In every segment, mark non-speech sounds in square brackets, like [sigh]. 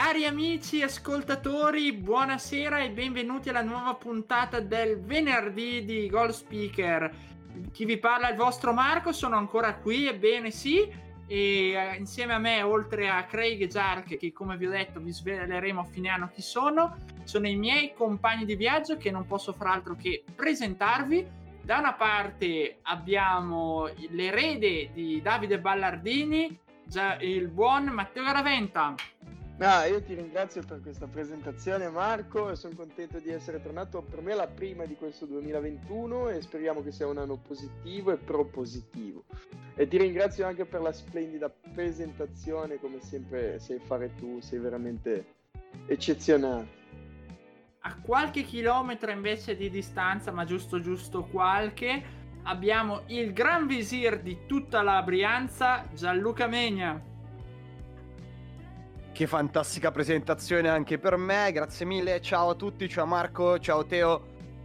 Cari amici ascoltatori, buonasera e benvenuti alla nuova puntata del venerdì di Goal Speaker. Chi vi parla è il vostro Marco, sono ancora qui, ebbene sì, e eh, insieme a me, oltre a Craig e Jark, che come vi ho detto vi sveleremo a fine anno chi sono, sono i miei compagni di viaggio che non posso far altro che presentarvi. Da una parte abbiamo l'erede di Davide Ballardini, il buon Matteo Garaventa. No, io ti ringrazio per questa presentazione Marco sono contento di essere tornato per me la prima di questo 2021 e speriamo che sia un anno positivo e propositivo. E ti ringrazio anche per la splendida presentazione come sempre sai fare tu, sei veramente eccezionale. A qualche chilometro invece di distanza, ma giusto giusto qualche, abbiamo il gran visir di tutta la Brianza, Gianluca Megna. Che fantastica presentazione anche per me, grazie mille, ciao a tutti, ciao Marco, ciao Teo,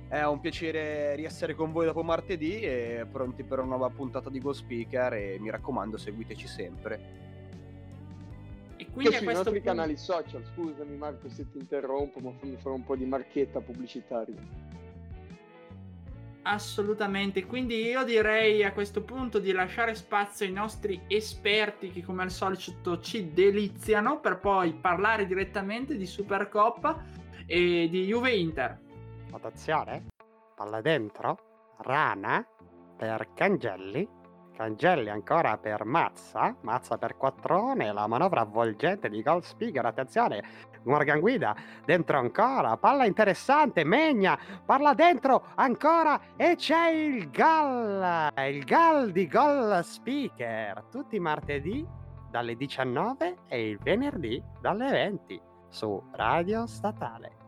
è un piacere riessere con voi dopo martedì e pronti per una nuova puntata di Go Speaker e mi raccomando seguiteci sempre. E quindi che sui nostri punto... canali social, scusami Marco se ti interrompo, ma fammi fare un po' di marchetta pubblicitaria. Assolutamente, quindi io direi a questo punto di lasciare spazio ai nostri esperti che come al solito ci deliziano per poi parlare direttamente di Supercoppa e di Juve Inter. Attenzione, palla dentro, rana per Cangelli, Cangelli ancora per Mazza, Mazza per Quattrone, la manovra avvolgente di Gold Speaker, attenzione, Morgan Guida, dentro ancora, palla interessante, Megna, parla dentro ancora e c'è il gol, il gol di Speaker, tutti i martedì dalle 19 e il venerdì dalle 20 su Radio Statale.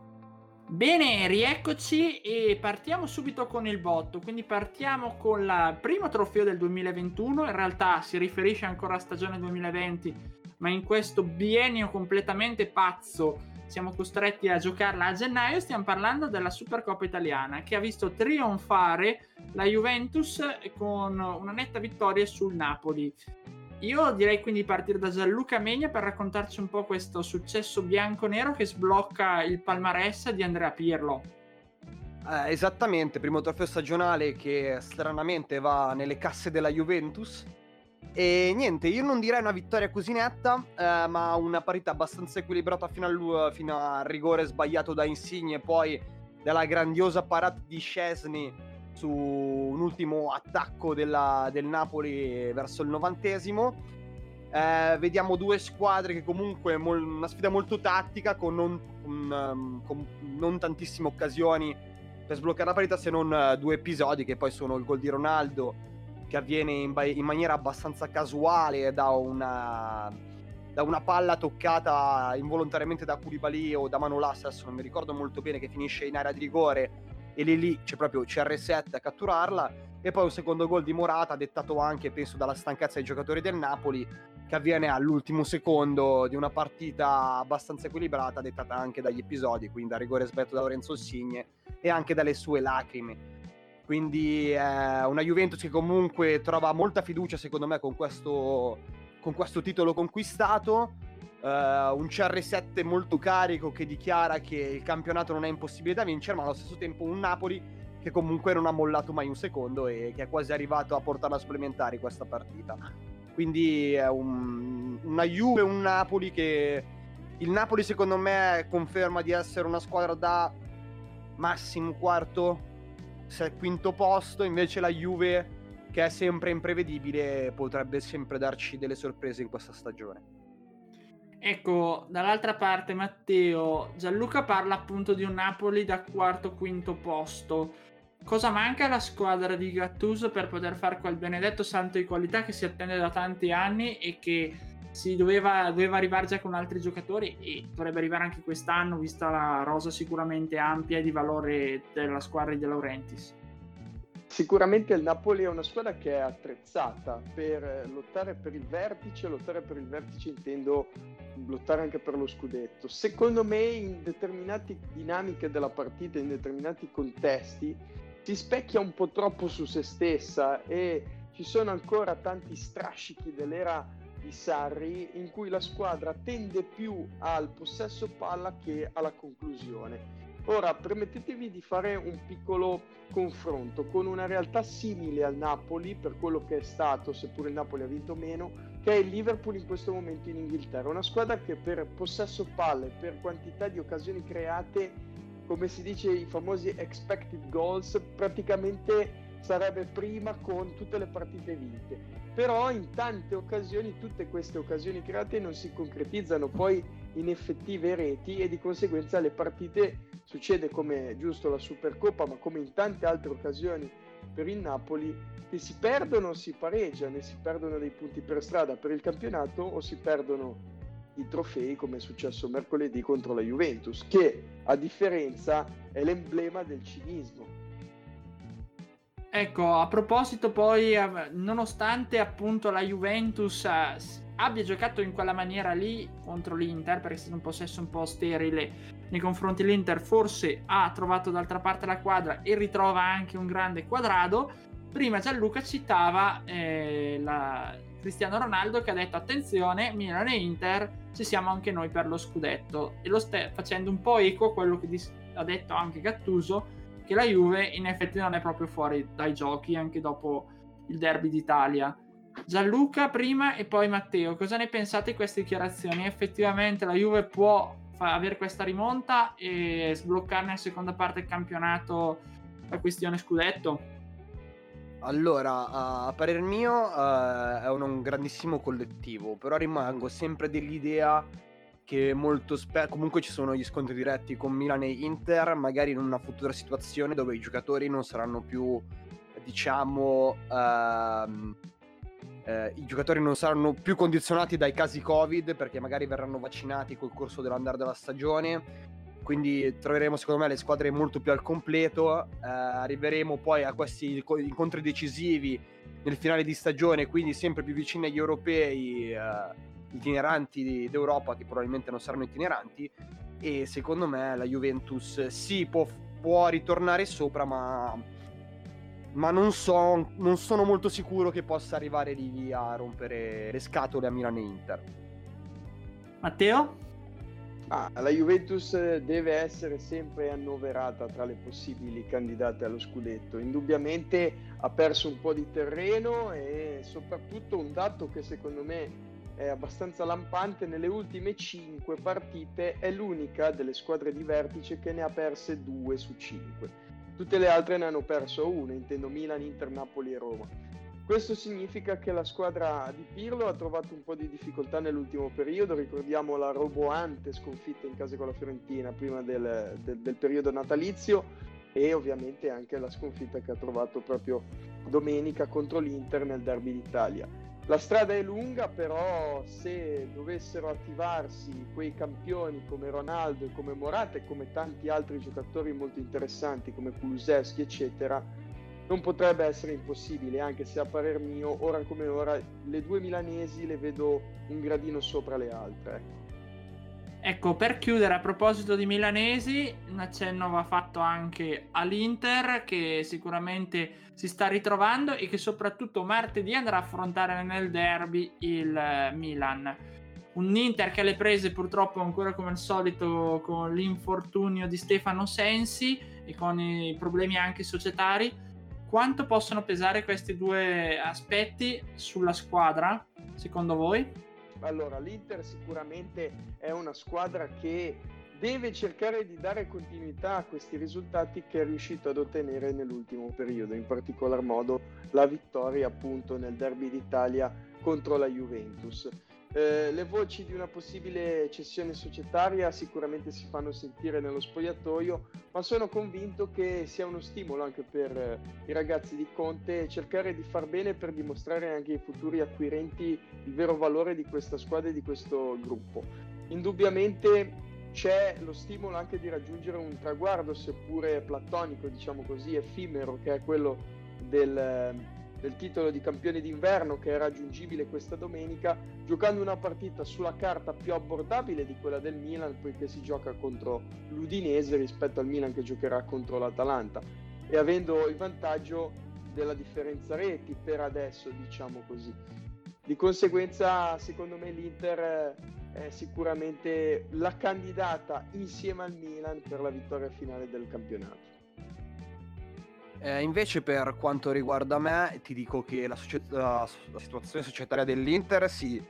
Bene, rieccoci e partiamo subito con il botto. Quindi partiamo con il primo trofeo del 2021. In realtà si riferisce ancora alla stagione 2020, ma in questo biennio completamente pazzo siamo costretti a giocarla a gennaio. Stiamo parlando della Supercoppa italiana che ha visto trionfare la Juventus con una netta vittoria sul Napoli. Io direi quindi di partire da Gianluca Megna per raccontarci un po' questo successo bianco-nero che sblocca il palmarès di Andrea Pirlo. Eh, esattamente, primo trofeo stagionale che stranamente va nelle casse della Juventus e niente, io non direi una vittoria così netta, eh, ma una partita abbastanza equilibrata fino al, fino al rigore sbagliato da Insigne, poi dalla grandiosa parata di Scesni su un ultimo attacco della, del Napoli verso il novantesimo. Eh, vediamo due squadre che comunque mol, una sfida molto tattica con non, un, um, con non, tantissime occasioni per sbloccare la partita se non uh, due episodi che poi sono il gol di Ronaldo che avviene in, in maniera abbastanza casuale da una, da una, palla toccata involontariamente da Koulibaly o da Manolas, adesso non mi ricordo molto bene, che finisce in area di rigore e lì lì c'è proprio CR7 a catturarla e poi un secondo gol di Morata dettato anche penso dalla stanchezza dei giocatori del Napoli che avviene all'ultimo secondo di una partita abbastanza equilibrata dettata anche dagli episodi quindi dal rigore sbagliato da Lorenzo Signe e anche dalle sue lacrime quindi è una Juventus che comunque trova molta fiducia secondo me con questo, con questo titolo conquistato. Uh, un CR7 molto carico che dichiara che il campionato non è impossibile da vincere, ma allo stesso tempo un Napoli che comunque non ha mollato mai un secondo e che è quasi arrivato a portarla a supplementari questa partita. Quindi è un, una Juve, un Napoli che il Napoli secondo me conferma di essere una squadra da massimo quarto se quinto posto, invece la Juve, che è sempre imprevedibile, potrebbe sempre darci delle sorprese in questa stagione. Ecco, dall'altra parte Matteo, Gianluca parla appunto di un Napoli da quarto quinto posto. Cosa manca alla squadra di Gattuso per poter fare quel benedetto salto di qualità che si attende da tanti anni e che si doveva, doveva arrivare già con altri giocatori e dovrebbe arrivare anche quest'anno, vista la rosa sicuramente ampia e di valore della squadra di De Laurentiis. Sicuramente il Napoli è una squadra che è attrezzata per lottare per il vertice, lottare per il vertice intendo lottare anche per lo scudetto. Secondo me in determinate dinamiche della partita, in determinati contesti, si specchia un po' troppo su se stessa e ci sono ancora tanti strascichi dell'era di Sarri in cui la squadra tende più al possesso palla che alla conclusione. Ora, permettetevi di fare un piccolo confronto con una realtà simile al Napoli per quello che è stato, seppure il Napoli ha vinto meno, che è il Liverpool in questo momento in Inghilterra. Una squadra che per possesso palle, per quantità di occasioni create, come si dice i famosi expected goals, praticamente sarebbe prima con tutte le partite vinte. Però in tante occasioni tutte queste occasioni create non si concretizzano poi in effettive reti e di conseguenza le partite succede come giusto la Supercoppa, ma come in tante altre occasioni per il Napoli, che si perdono si pareggiano e si perdono dei punti per strada per il campionato o si perdono i trofei come è successo mercoledì contro la Juventus, che a differenza è l'emblema del cinismo. Ecco, a proposito poi, nonostante appunto la Juventus eh, abbia giocato in quella maniera lì contro l'Inter, perché è stato un possesso un po' sterile nei confronti dell'Inter, forse ha trovato d'altra parte la quadra e ritrova anche un grande quadrado. Prima Gianluca citava eh, la... Cristiano Ronaldo che ha detto attenzione, Milan e Inter, ci siamo anche noi per lo scudetto e lo sta facendo un po' eco a quello che dis- ha detto anche Gattuso, che la Juve in effetti non è proprio fuori dai giochi anche dopo il derby d'Italia Gianluca prima e poi Matteo, cosa ne pensate di queste dichiarazioni? Effettivamente la Juve può fa- avere questa rimonta e sbloccare nella seconda parte del campionato la questione scudetto? Allora, a parer mio uh, è un, un, grandissimo collettivo, però rimango sempre dell'idea che molto spesso comunque ci sono gli scontri diretti con Milan e Inter, magari in una futura situazione dove i giocatori non saranno più, diciamo, uh, eh, i giocatori non saranno più condizionati dai casi Covid perché magari verranno vaccinati col corso dell'andare della stagione. Quindi troveremo secondo me le squadre molto più al completo. Eh, arriveremo poi a questi incontri decisivi nel finale di stagione, quindi sempre più vicini agli europei eh, itineranti d'Europa che probabilmente non saranno itineranti. E secondo me la Juventus sì può, può ritornare sopra, ma ma non, so, non sono molto sicuro che possa arrivare lì a rompere le scatole a Milan e Inter. Matteo? Ah, la Juventus deve essere sempre annoverata tra le possibili candidate allo scudetto. Indubbiamente ha perso un po' di terreno e soprattutto un dato che secondo me è abbastanza lampante, nelle ultime 5 partite è l'unica delle squadre di vertice che ne ha perse 2 su 5 tutte le altre ne hanno perso una, intendo Milan, Inter, Napoli e Roma. Questo significa che la squadra di Pirlo ha trovato un po' di difficoltà nell'ultimo periodo, ricordiamo la roboante sconfitta in casa con la Fiorentina prima del, del, del periodo natalizio e ovviamente anche la sconfitta che ha trovato proprio domenica contro l'Inter nel Derby d'Italia. La strada è lunga, però se dovessero attivarsi quei campioni come Ronaldo e come Morata e come tanti altri giocatori molto interessanti come Kulusevski, eccetera, non potrebbe essere impossibile, anche se a parer mio, ora come ora, le due milanesi le vedo un gradino sopra le altre. Ecco. Per chiudere, a proposito di milanesi, un accenno va fatto anche all'Inter che sicuramente si sta ritrovando e che soprattutto martedì andrà a affrontare nel derby il eh, Milan. Un Inter che alle prese purtroppo ancora come al solito con l'infortunio di Stefano Sensi e con i problemi anche societari. Quanto possono pesare questi due aspetti sulla squadra, secondo voi? Allora, l'Inter sicuramente è una squadra che deve cercare di dare continuità a questi risultati che è riuscito ad ottenere nell'ultimo periodo, in particolar modo la vittoria appunto nel derby d'Italia contro la Juventus. Eh, le voci di una possibile cessione societaria sicuramente si fanno sentire nello spogliatoio, ma sono convinto che sia uno stimolo anche per eh, i ragazzi di Conte cercare di far bene per dimostrare anche ai futuri acquirenti il vero valore di questa squadra e di questo gruppo. Indubbiamente c'è lo stimolo anche di raggiungere un traguardo, seppure platonico, diciamo così, effimero, che è quello del del titolo di campione d'inverno che è raggiungibile questa domenica, giocando una partita sulla carta più abbordabile di quella del Milan, poiché si gioca contro l'Udinese rispetto al Milan che giocherà contro l'Atalanta e avendo il vantaggio della differenza reti per adesso, diciamo così. Di conseguenza, secondo me l'Inter è sicuramente la candidata insieme al Milan per la vittoria finale del campionato. Eh, invece per quanto riguarda me, ti dico che la, societ- la, la situazione societaria dell'Inter si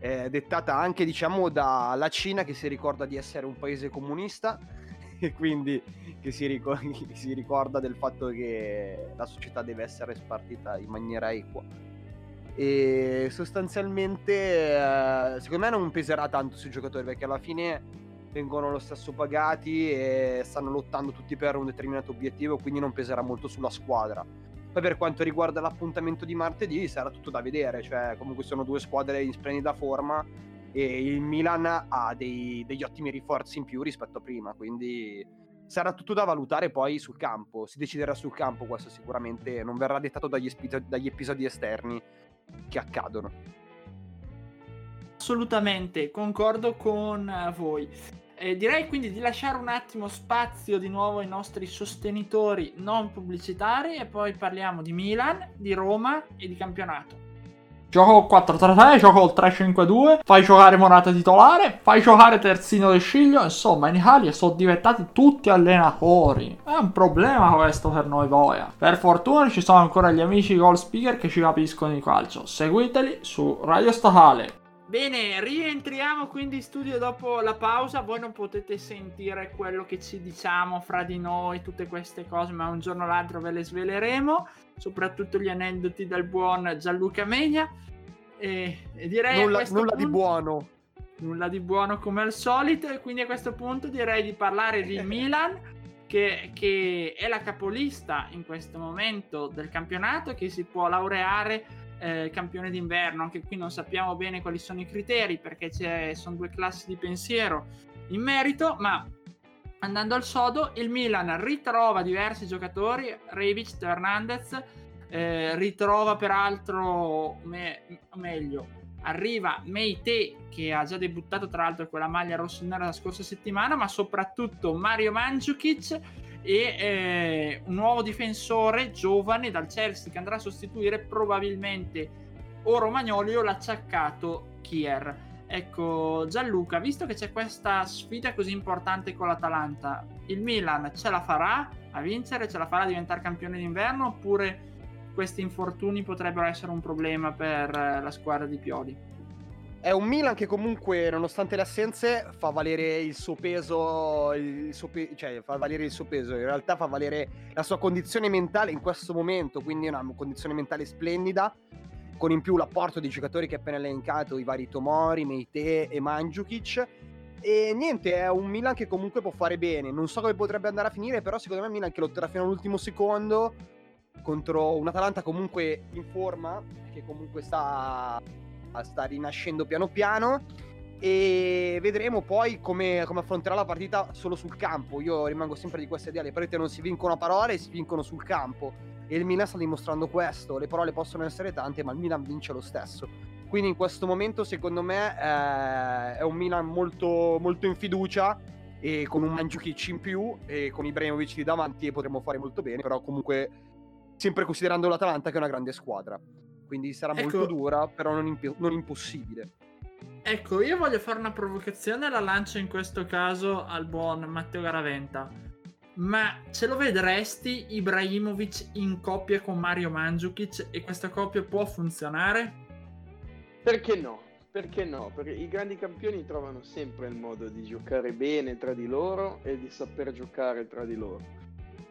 è dettata anche diciamo dalla Cina che si ricorda di essere un paese comunista [laughs] e quindi che si, ricor- che [laughs] si ricorda del fatto che la società deve essere spartita in maniera equa. E sostanzialmente eh, secondo me non peserà tanto sui giocatori perché alla fine vengono lo stesso pagati e stanno lottando tutti per un determinato obiettivo, quindi non peserà molto sulla squadra. Poi per quanto riguarda l'appuntamento di martedì sarà tutto da vedere, cioè comunque sono due squadre in splendida forma e il Milan ha dei, degli ottimi rinforzi in più rispetto a prima, quindi sarà tutto da valutare poi sul campo, si deciderà sul campo questo sicuramente, non verrà dettato dagli, dagli episodi esterni che accadono. Assolutamente, concordo con voi. Eh, direi quindi di lasciare un attimo spazio di nuovo ai nostri sostenitori non pubblicitari e poi parliamo di Milan, di Roma e di campionato. Gioco 4-3-3, gioco 3-5-2, fai giocare Morata titolare, fai giocare Terzino del Sciglio, insomma in Italia sono diventati tutti allenatori. È un problema questo per noi Voia. Per fortuna ci sono ancora gli amici goal speaker che ci capiscono di calcio. Seguiteli su Radio Statale. Bene, rientriamo quindi in studio dopo la pausa. Voi non potete sentire quello che ci diciamo fra di noi, tutte queste cose, ma un giorno o l'altro ve le sveleremo. Soprattutto gli aneddoti del buon Gianluca Megna. E, e direi nulla, nulla punto, di buono. Nulla di buono come al solito. E quindi a questo punto direi di parlare di [laughs] Milan. Che, che è la capolista in questo momento del campionato, che si può laureare eh, campione d'inverno. Anche qui non sappiamo bene quali sono i criteri perché sono due classi di pensiero in merito, ma andando al sodo, il Milan ritrova diversi giocatori, Rebic, Hernandez, eh, ritrova peraltro, me, meglio, arriva Meite che ha già debuttato tra l'altro con la maglia rossonera la scorsa settimana, ma soprattutto Mario Mandzukic e eh, un nuovo difensore giovane dal Chelsea che andrà a sostituire probabilmente o Romagnoli o l'acciaccato Kier. Ecco, Gianluca, visto che c'è questa sfida così importante con l'Atalanta, il Milan ce la farà a vincere? Ce la farà a diventare campione d'inverno? Oppure questi infortuni potrebbero essere un problema per la squadra di Pioli? È un Milan che comunque, nonostante le assenze, fa valere il suo peso, il suo pe- cioè fa valere il suo peso, in realtà fa valere la sua condizione mentale in questo momento, quindi una condizione mentale splendida, con in più l'apporto dei giocatori che ha appena elencato, i vari Tomori, Meite e Mandzukic. E niente, è un Milan che comunque può fare bene. Non so come potrebbe andare a finire, però secondo me Milan che lotterà fino all'ultimo secondo contro un Atalanta comunque in forma, che comunque sta sta rinascendo piano piano e vedremo poi come, come, affronterà la partita solo sul campo. Io rimango sempre di questa idea, le partite non si vincono a parole, si vincono sul campo e il Milan sta dimostrando questo, le parole possono essere tante ma il Milan vince lo stesso. Quindi in questo momento secondo me eh, è un Milan molto, molto in fiducia e con un Mandzukic in più e con Ibrahimovic di davanti potremmo fare molto bene, però comunque sempre considerando l'Atalanta che è una grande squadra quindi sarà ecco, molto dura, però non, imp- non, impossibile. Ecco, io voglio fare una provocazione, la lancio in questo caso al buon Matteo Garaventa. Ma ce lo vedresti Ibrahimovic in coppia con Mario Mandzukic e questa coppia può funzionare? Perché no? Perché no? Perché i grandi campioni trovano sempre il modo di giocare bene tra di loro e di saper giocare tra di loro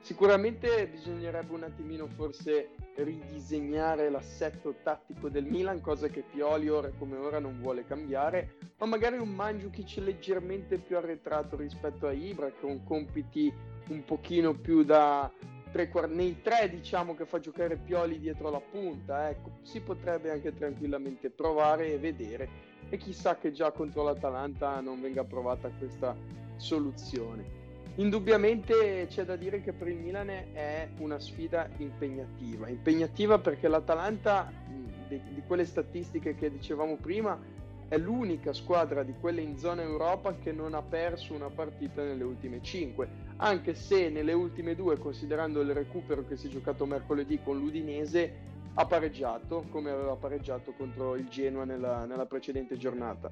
Sicuramente bisognerebbe un attimino forse ridisegnare l'assetto tattico del Milan, cosa che Pioli ora come ora non vuole cambiare, ma magari un Mandzukic leggermente più arretrato rispetto a Ibra, con compiti un pochino più da tre, nei tre diciamo che fa giocare Pioli dietro la punta, ecco, si potrebbe anche tranquillamente provare e vedere e chissà che già contro l'Atalanta non venga provata questa soluzione. Indubbiamente c'è da dire che per il Milan è una sfida impegnativa, impegnativa perché l'Atalanta, di, di, quelle statistiche che dicevamo prima, è l'unica squadra di quelle in zona Europa che non ha perso una partita nelle ultime 5, anche se nelle ultime due, considerando il recupero che si è giocato mercoledì con l'Udinese, ha pareggiato come aveva pareggiato contro il Genoa nella, nella precedente giornata.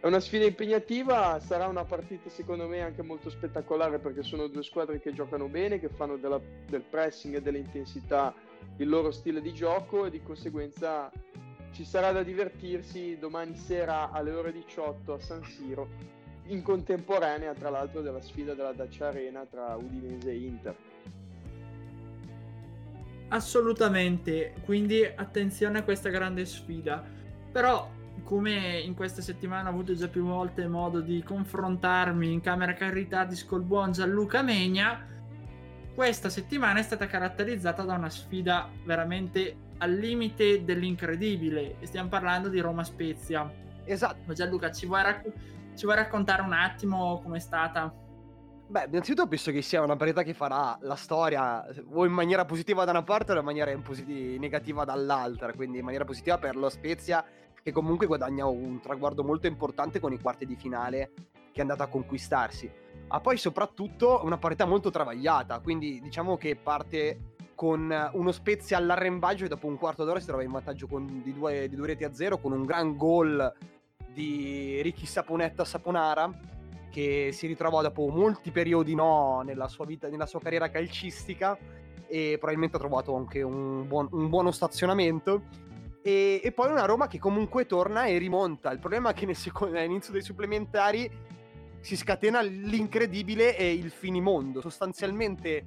È una sfida impegnativa, sarà una partita secondo me anche molto spettacolare perché sono due squadre che giocano bene, che fanno della, del pressing e dell'intensità il loro stile di gioco e di conseguenza ci sarà da divertirsi domani sera alle ore 18 a San Siro in contemporanea tra l'altro della sfida della Dacia Arena tra Udinese e Inter. Assolutamente, quindi attenzione a questa grande sfida. Però come in queste settimane ho avuto già più volte modo di confrontarmi in camera Caritas col buon Gianluca Megna, questa settimana è stata caratterizzata da una sfida veramente al limite dell'incredibile. Stiamo parlando di Roma Spezia. Esatto. Gianluca, ci vuoi, racc- ci vuoi raccontare un attimo com'è stata? Beh, innanzitutto penso che sia una parità che farà la storia o in maniera positiva da una parte o in maniera in posit- negativa dall'altra. Quindi in maniera positiva per lo Spezia che comunque guadagna un traguardo molto importante con i quarti di finale che è andata a conquistarsi. Ha poi soprattutto una parità molto travagliata, quindi diciamo che parte con uno Spezia all'arrembaggio e dopo un quarto d'ora si trova in vantaggio con, di, due, di due reti a zero con un gran gol di Ricky Saponetta Saponara che si ritrovò dopo molti periodi no nella sua vita, nella sua carriera calcistica e probabilmente ha trovato anche un, buon, un buono stazionamento e, e, poi una Roma che comunque torna e rimonta. Il problema è che secondo, all'inizio dei supplementari si scatena l'incredibile e il finimondo. Sostanzialmente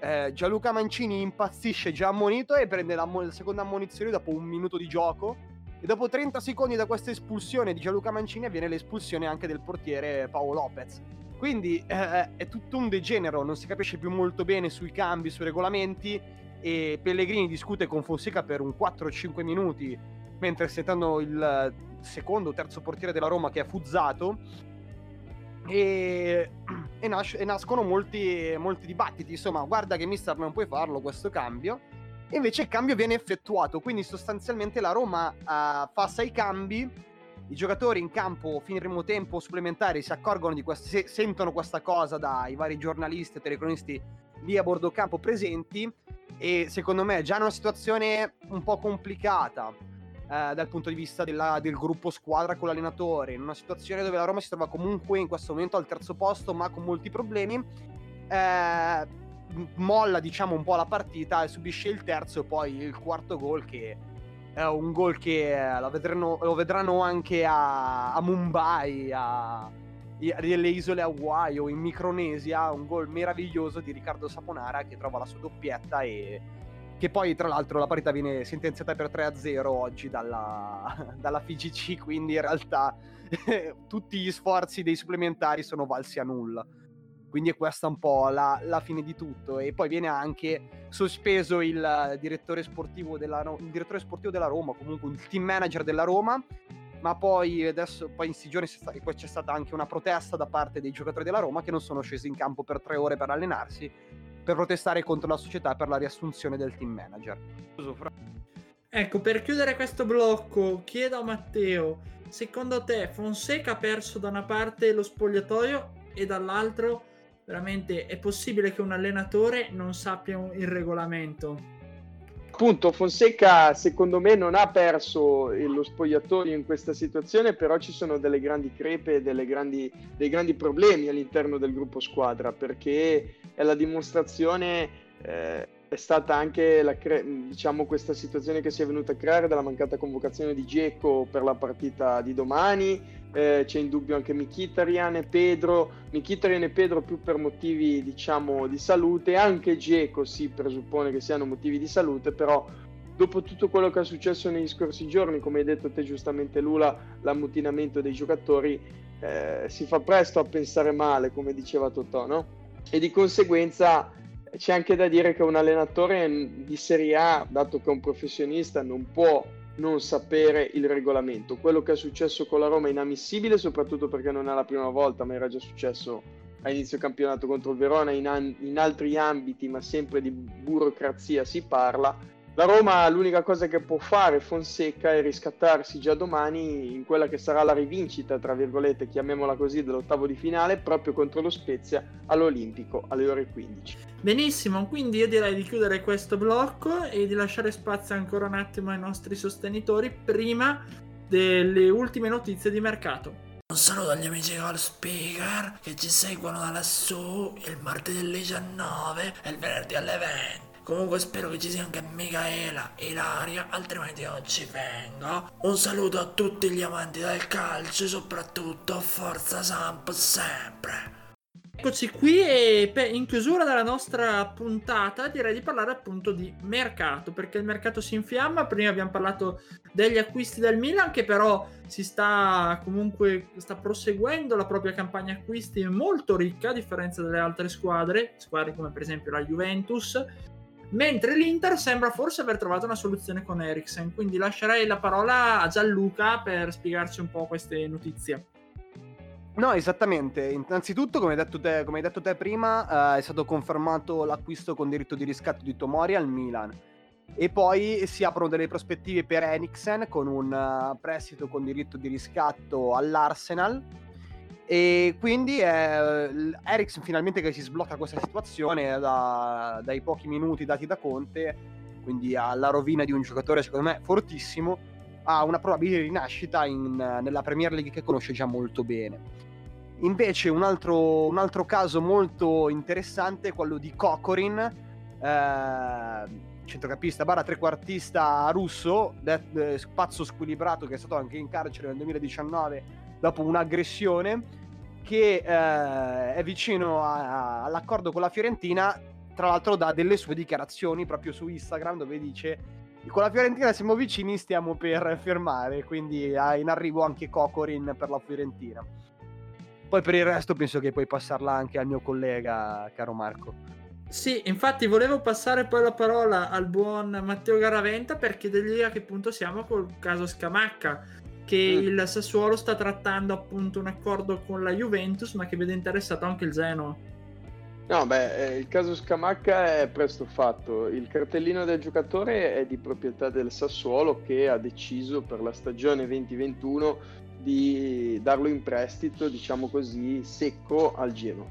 eh, Gianluca Mancini impazzisce già ammonito e prende la, la seconda ammonizione dopo un minuto di gioco. E dopo 30 secondi da questa espulsione di Gianluca Mancini avviene l'espulsione anche del portiere Paolo Lopez. Quindi eh, è tutto un degenero, non si capisce più molto bene sui cambi, sui regolamenti e Pellegrini discute con Fonseca per un 4-5 minuti mentre settando il secondo o terzo portiere della Roma che è Fuzzato e, e, nas- e nascono molti, molti, dibattiti. Insomma guarda che mister non puoi farlo questo cambio. E invece il cambio viene effettuato quindi sostanzialmente la Roma uh, fa sei cambi. I giocatori in campo primo tempo supplementari si accorgono di questo se- sentono questa cosa dai vari giornalisti e telecronisti lì a bordo campo presenti e secondo me è già una situazione un po' complicata eh, dal punto di vista della, del gruppo squadra con l'allenatore, in una situazione dove la Roma si trova comunque in questo momento al terzo posto ma con molti problemi, eh, molla diciamo un po' la partita e subisce il terzo e poi il quarto gol che è un gol che eh, lo vedranno, lo vedranno anche a, a Mumbai, a, delle isole Hawaii o in Micronesia, un gol meraviglioso di Riccardo Saponara che trova la sua doppietta e che poi tra l'altro la parità viene sentenziata per 3-0 oggi dalla, [laughs] dalla FIGC, quindi in realtà [laughs] tutti gli sforzi dei supplementari sono valsi a nulla. Quindi è questa un po' la, la fine di tutto. E poi viene anche sospeso il direttore sportivo della, il direttore sportivo della Roma, comunque il team manager della Roma, ma poi adesso poi in questi giorni c'è stata anche una protesta da parte dei giocatori della Roma che non sono scesi in campo per tre ore per allenarsi per protestare contro la società per la riassunzione del team manager. Ecco, per chiudere questo blocco, chiedo a Matteo, secondo te Fonseca ha perso da una parte lo spogliatoio e dall'altro veramente è possibile che un allenatore non sappia il regolamento? Appunto Fonseca secondo me non ha perso lo spogliatoio in questa situazione, però ci sono delle grandi crepe e grandi, dei grandi problemi all'interno del gruppo squadra perché è la dimostrazione eh, è stata anche la diciamo, questa situazione che si è venuta a creare dalla mancata convocazione di Geco per la partita di domani. Eh, c'è in dubbio anche Mkhitaryan e Pedro. Mkhitaryan e Pedro più per motivi diciamo, di salute, anche Geco si presuppone che siano motivi di salute, però dopo tutto quello che è successo negli scorsi giorni, come hai detto te giustamente Lula, l'ammutinamento dei giocatori, eh, si fa presto a pensare male, come diceva Totò, no? E di conseguenza c'è anche da dire che un allenatore di Serie A, dato che è un professionista, non può non sapere il regolamento. Quello che è successo con la Roma è inammissibile, soprattutto perché non è la prima volta, ma era già successo a inizio campionato contro il Verona in, an- in altri ambiti, ma sempre di burocrazia si parla la Roma l'unica cosa che può fare Fonseca è riscattarsi già domani in quella che sarà la rivincita, tra virgolette, chiamiamola così, dell'ottavo di finale proprio contro lo Spezia all'Olimpico alle ore 15. Benissimo, quindi io direi di chiudere questo blocco e di lasciare spazio ancora un attimo ai nostri sostenitori prima delle ultime notizie di mercato. Un saluto agli amici call speaker che ci seguono da lassù il martedì alle 19 e il venerdì alle 20. Comunque spero che ci sia anche Michaela e Ilaria, altrimenti non ci vengo. Un saluto a tutti gli amanti del calcio e soprattutto Forza Samp sempre. Eccoci qui e in chiusura della nostra puntata direi di parlare appunto di mercato, perché il mercato si infiamma, prima abbiamo parlato degli acquisti del Milan che però si sta comunque sta proseguendo la propria campagna acquisti molto ricca a differenza delle altre squadre, squadre come per esempio la Juventus mentre l'Inter sembra forse aver trovato una soluzione con Eriksen. Quindi lascerei la parola a Gianluca per spiegarci un po' queste notizie. No, esattamente. Innanzitutto, come hai detto te, hai detto te prima, uh, è stato confermato l'acquisto con diritto di riscatto di Tomori al Milan. E poi si aprono delle prospettive per Eriksen con un uh, prestito con diritto di riscatto all'Arsenal e quindi è Eriksen finalmente che si sblocca questa situazione da, dai pochi minuti dati da Conte, quindi alla rovina di un giocatore secondo me fortissimo, ha una probabile rinascita in, nella Premier League che conosce già molto bene. Invece un altro, un altro caso molto interessante è quello di Kokorin, eh, centrocampista barra trequartista russo, de, de, pazzo squilibrato che è stato anche in carcere nel 2019 dopo un'aggressione che eh, è vicino a, a, all'accordo con la Fiorentina, tra l'altro dà delle sue dichiarazioni proprio su Instagram dove dice con la Fiorentina siamo vicini, stiamo per fermare, quindi ha in arrivo anche Cocorin per la Fiorentina. Poi per il resto penso che puoi passarla anche al mio collega, caro Marco. Sì, infatti volevo passare poi la parola al buon Matteo Garaventa per chiedergli a che punto siamo col caso Scamacca che mm. il Sassuolo sta trattando appunto un accordo con la Juventus, ma che vede interessato anche il Genoa. No, beh, eh, il caso Scamacca è presto fatto. Il cartellino del giocatore è di proprietà del Sassuolo che ha deciso per la stagione 2021 di darlo in prestito, diciamo così, secco al Genoa.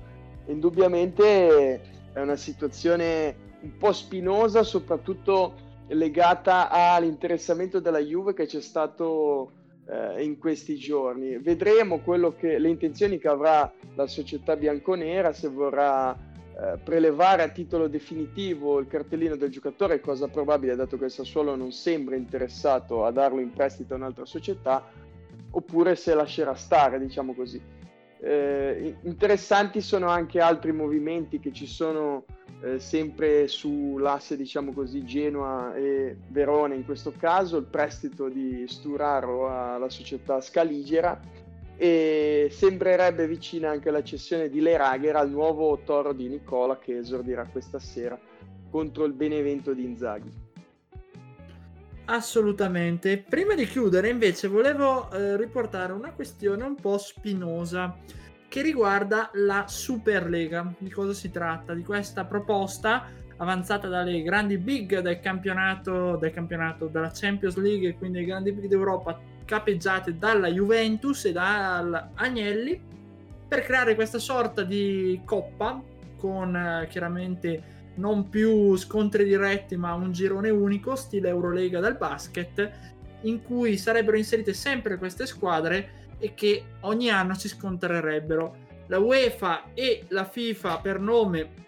Indubbiamente è una situazione un po' spinosa, soprattutto legata all'interessamento della Juve che c'è stato eh, in questi giorni. Vedremo che, le intenzioni che avrà la società bianconera, se vorrà eh, prelevare a titolo definitivo il cartellino del giocatore, cosa probabile dato che il Sassuolo non sembra interessato a darlo in prestito a un'altra società, oppure se lascerà stare, diciamo così. Eh, interessanti sono anche altri movimenti che ci sono eh, sempre sull'asse diciamo così Genoa e Verona in questo caso il prestito di Sturaro alla società Scaligera. E sembrerebbe vicina anche la cessione di Leragher al nuovo toro di Nicola che esordirà questa sera contro il Benevento di Inzaghi Assolutamente. Prima di chiudere, invece, volevo eh, riportare una questione un po' spinosa che riguarda la Superlega. Di cosa si tratta? Di questa proposta avanzata dalle grandi big del campionato, del campionato della Champions League e quindi le grandi big d'Europa capeggiate dalla Juventus e dal Agnelli per creare questa sorta di coppa con eh, chiaramente non più scontri diretti ma un girone unico stile Eurolega dal basket in cui sarebbero inserite sempre queste squadre e che ogni anno si scontrerebbero. La UEFA e la FIFA per nome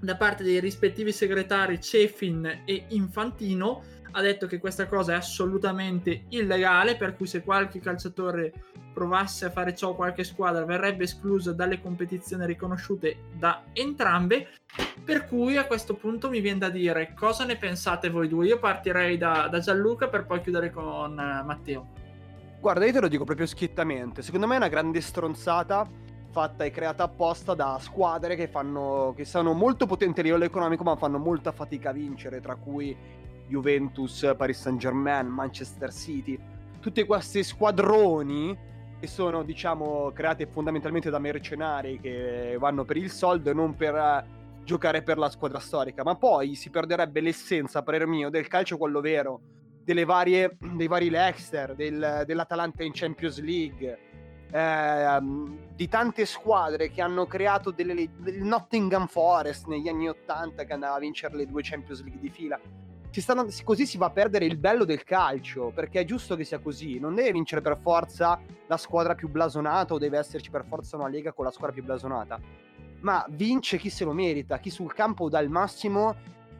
da parte dei rispettivi segretari Cefin e Infantino ha detto che questa cosa è assolutamente illegale, per cui se qualche calciatore provasse a fare ciò, qualche squadra verrebbe esclusa dalle competizioni riconosciute da entrambe. Per cui a questo punto mi viene da dire cosa ne pensate voi due. Io partirei da, da Gianluca per poi chiudere con uh, Matteo. Guarda, io te lo dico proprio schiettamente. Secondo me è una grande stronzata fatta e creata apposta da squadre che fanno che sono molto potenti a livello economico ma fanno molta fatica a vincere tra cui Juventus, Paris Saint-Germain, Manchester City tutti questi squadroni che sono diciamo create fondamentalmente da mercenari che vanno per il soldo e non per uh, giocare per la squadra storica ma poi si perderebbe l'essenza a parer mio del calcio quello vero delle varie, [clears throat] dei vari Leicester del, dell'Atalanta in Champions League eh, di tante squadre che hanno creato delle, del Nottingham Forest negli anni 80 che andava a vincere le due Champions League di fila. Stanno, così si va a perdere il bello del calcio, perché è giusto che sia così. Non deve vincere per forza la squadra più blasonata o deve esserci per forza una lega con la squadra più blasonata. Ma vince chi se lo merita, chi sul campo dà il massimo,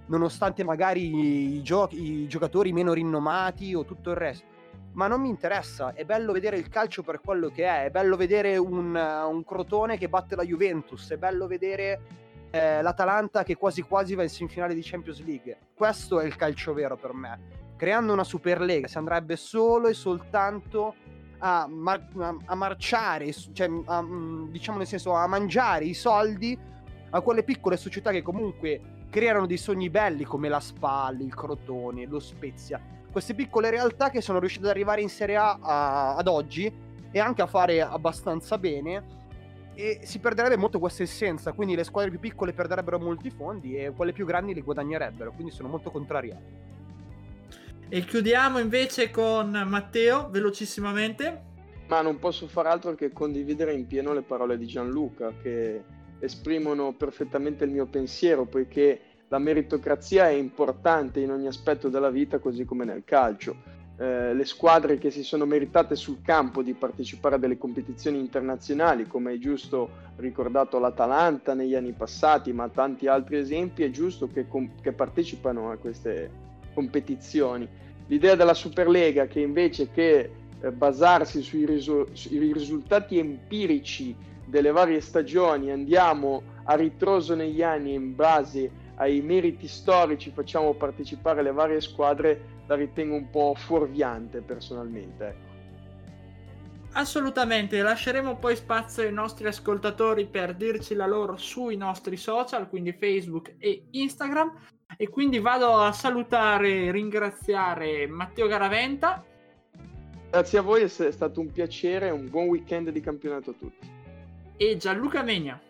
nonostante magari i, gio- i giocatori meno rinomati o tutto il resto ma non mi interessa. È bello vedere il calcio per quello che è. È bello vedere un, un Crotone che batte la Juventus. È bello vedere l'Atalanta che quasi quasi va in semifinale di Champions League. Questo è il calcio vero per me. Creando una Superlega si andrebbe solo e soltanto a, mar- a marciare, cioè a, mm, diciamo nel senso a mangiare i soldi a quelle piccole società che comunque creano dei sogni belli come la Spal, il Crotone, lo Spezia queste piccole realtà che sono riuscite ad arrivare in Serie A, a ad oggi e anche a fare abbastanza bene e si perderebbe molto questa essenza, quindi le squadre più piccole perderebbero molti fondi e quelle più grandi li guadagnerebbero, quindi sono molto contrariato. E chiudiamo invece con Matteo, velocissimamente. Ma non posso far altro che condividere in pieno le parole di Gianluca, che esprimono perfettamente il mio pensiero, poiché la meritocrazia è importante in ogni aspetto della vita, così come nel calcio. Eh, le squadre che si sono meritate sul campo di partecipare a delle competizioni internazionali, come hai giusto ricordato l'Atalanta negli anni passati, ma tanti altri esempi, è giusto che, com- che partecipano a queste competizioni. L'idea della Superlega che invece che eh, basarsi sui, risu- sui risultati empirici delle varie stagioni andiamo a ritroso negli anni in base ai meriti storici facciamo partecipare le varie squadre, la ritengo un po' fuorviante personalmente. Ecco. Assolutamente, lasceremo poi spazio ai nostri ascoltatori per dirci la loro sui nostri social, quindi Facebook e Instagram. E quindi vado a salutare e ringraziare Matteo Garaventa. Grazie a voi, è stato un piacere, un buon weekend di campionato a tutti. E Gianluca Megna.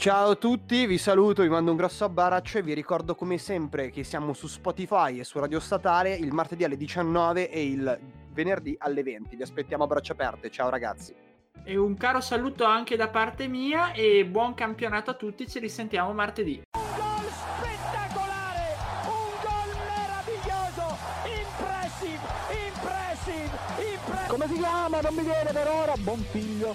Ciao a tutti, vi saluto, vi mando un grosso abbraccio e vi ricordo come sempre che siamo su Spotify e su Radio Statale il martedì alle 19 e il venerdì alle 20. Vi aspettiamo a braccia aperte, ciao ragazzi. E un caro saluto anche da parte mia e buon campionato a tutti, ci risentiamo martedì. Un gol spettacolare, un gol meraviglioso, impressive, impressive, impressive. Come si chiama? Non mi viene per ora. Buon figlio,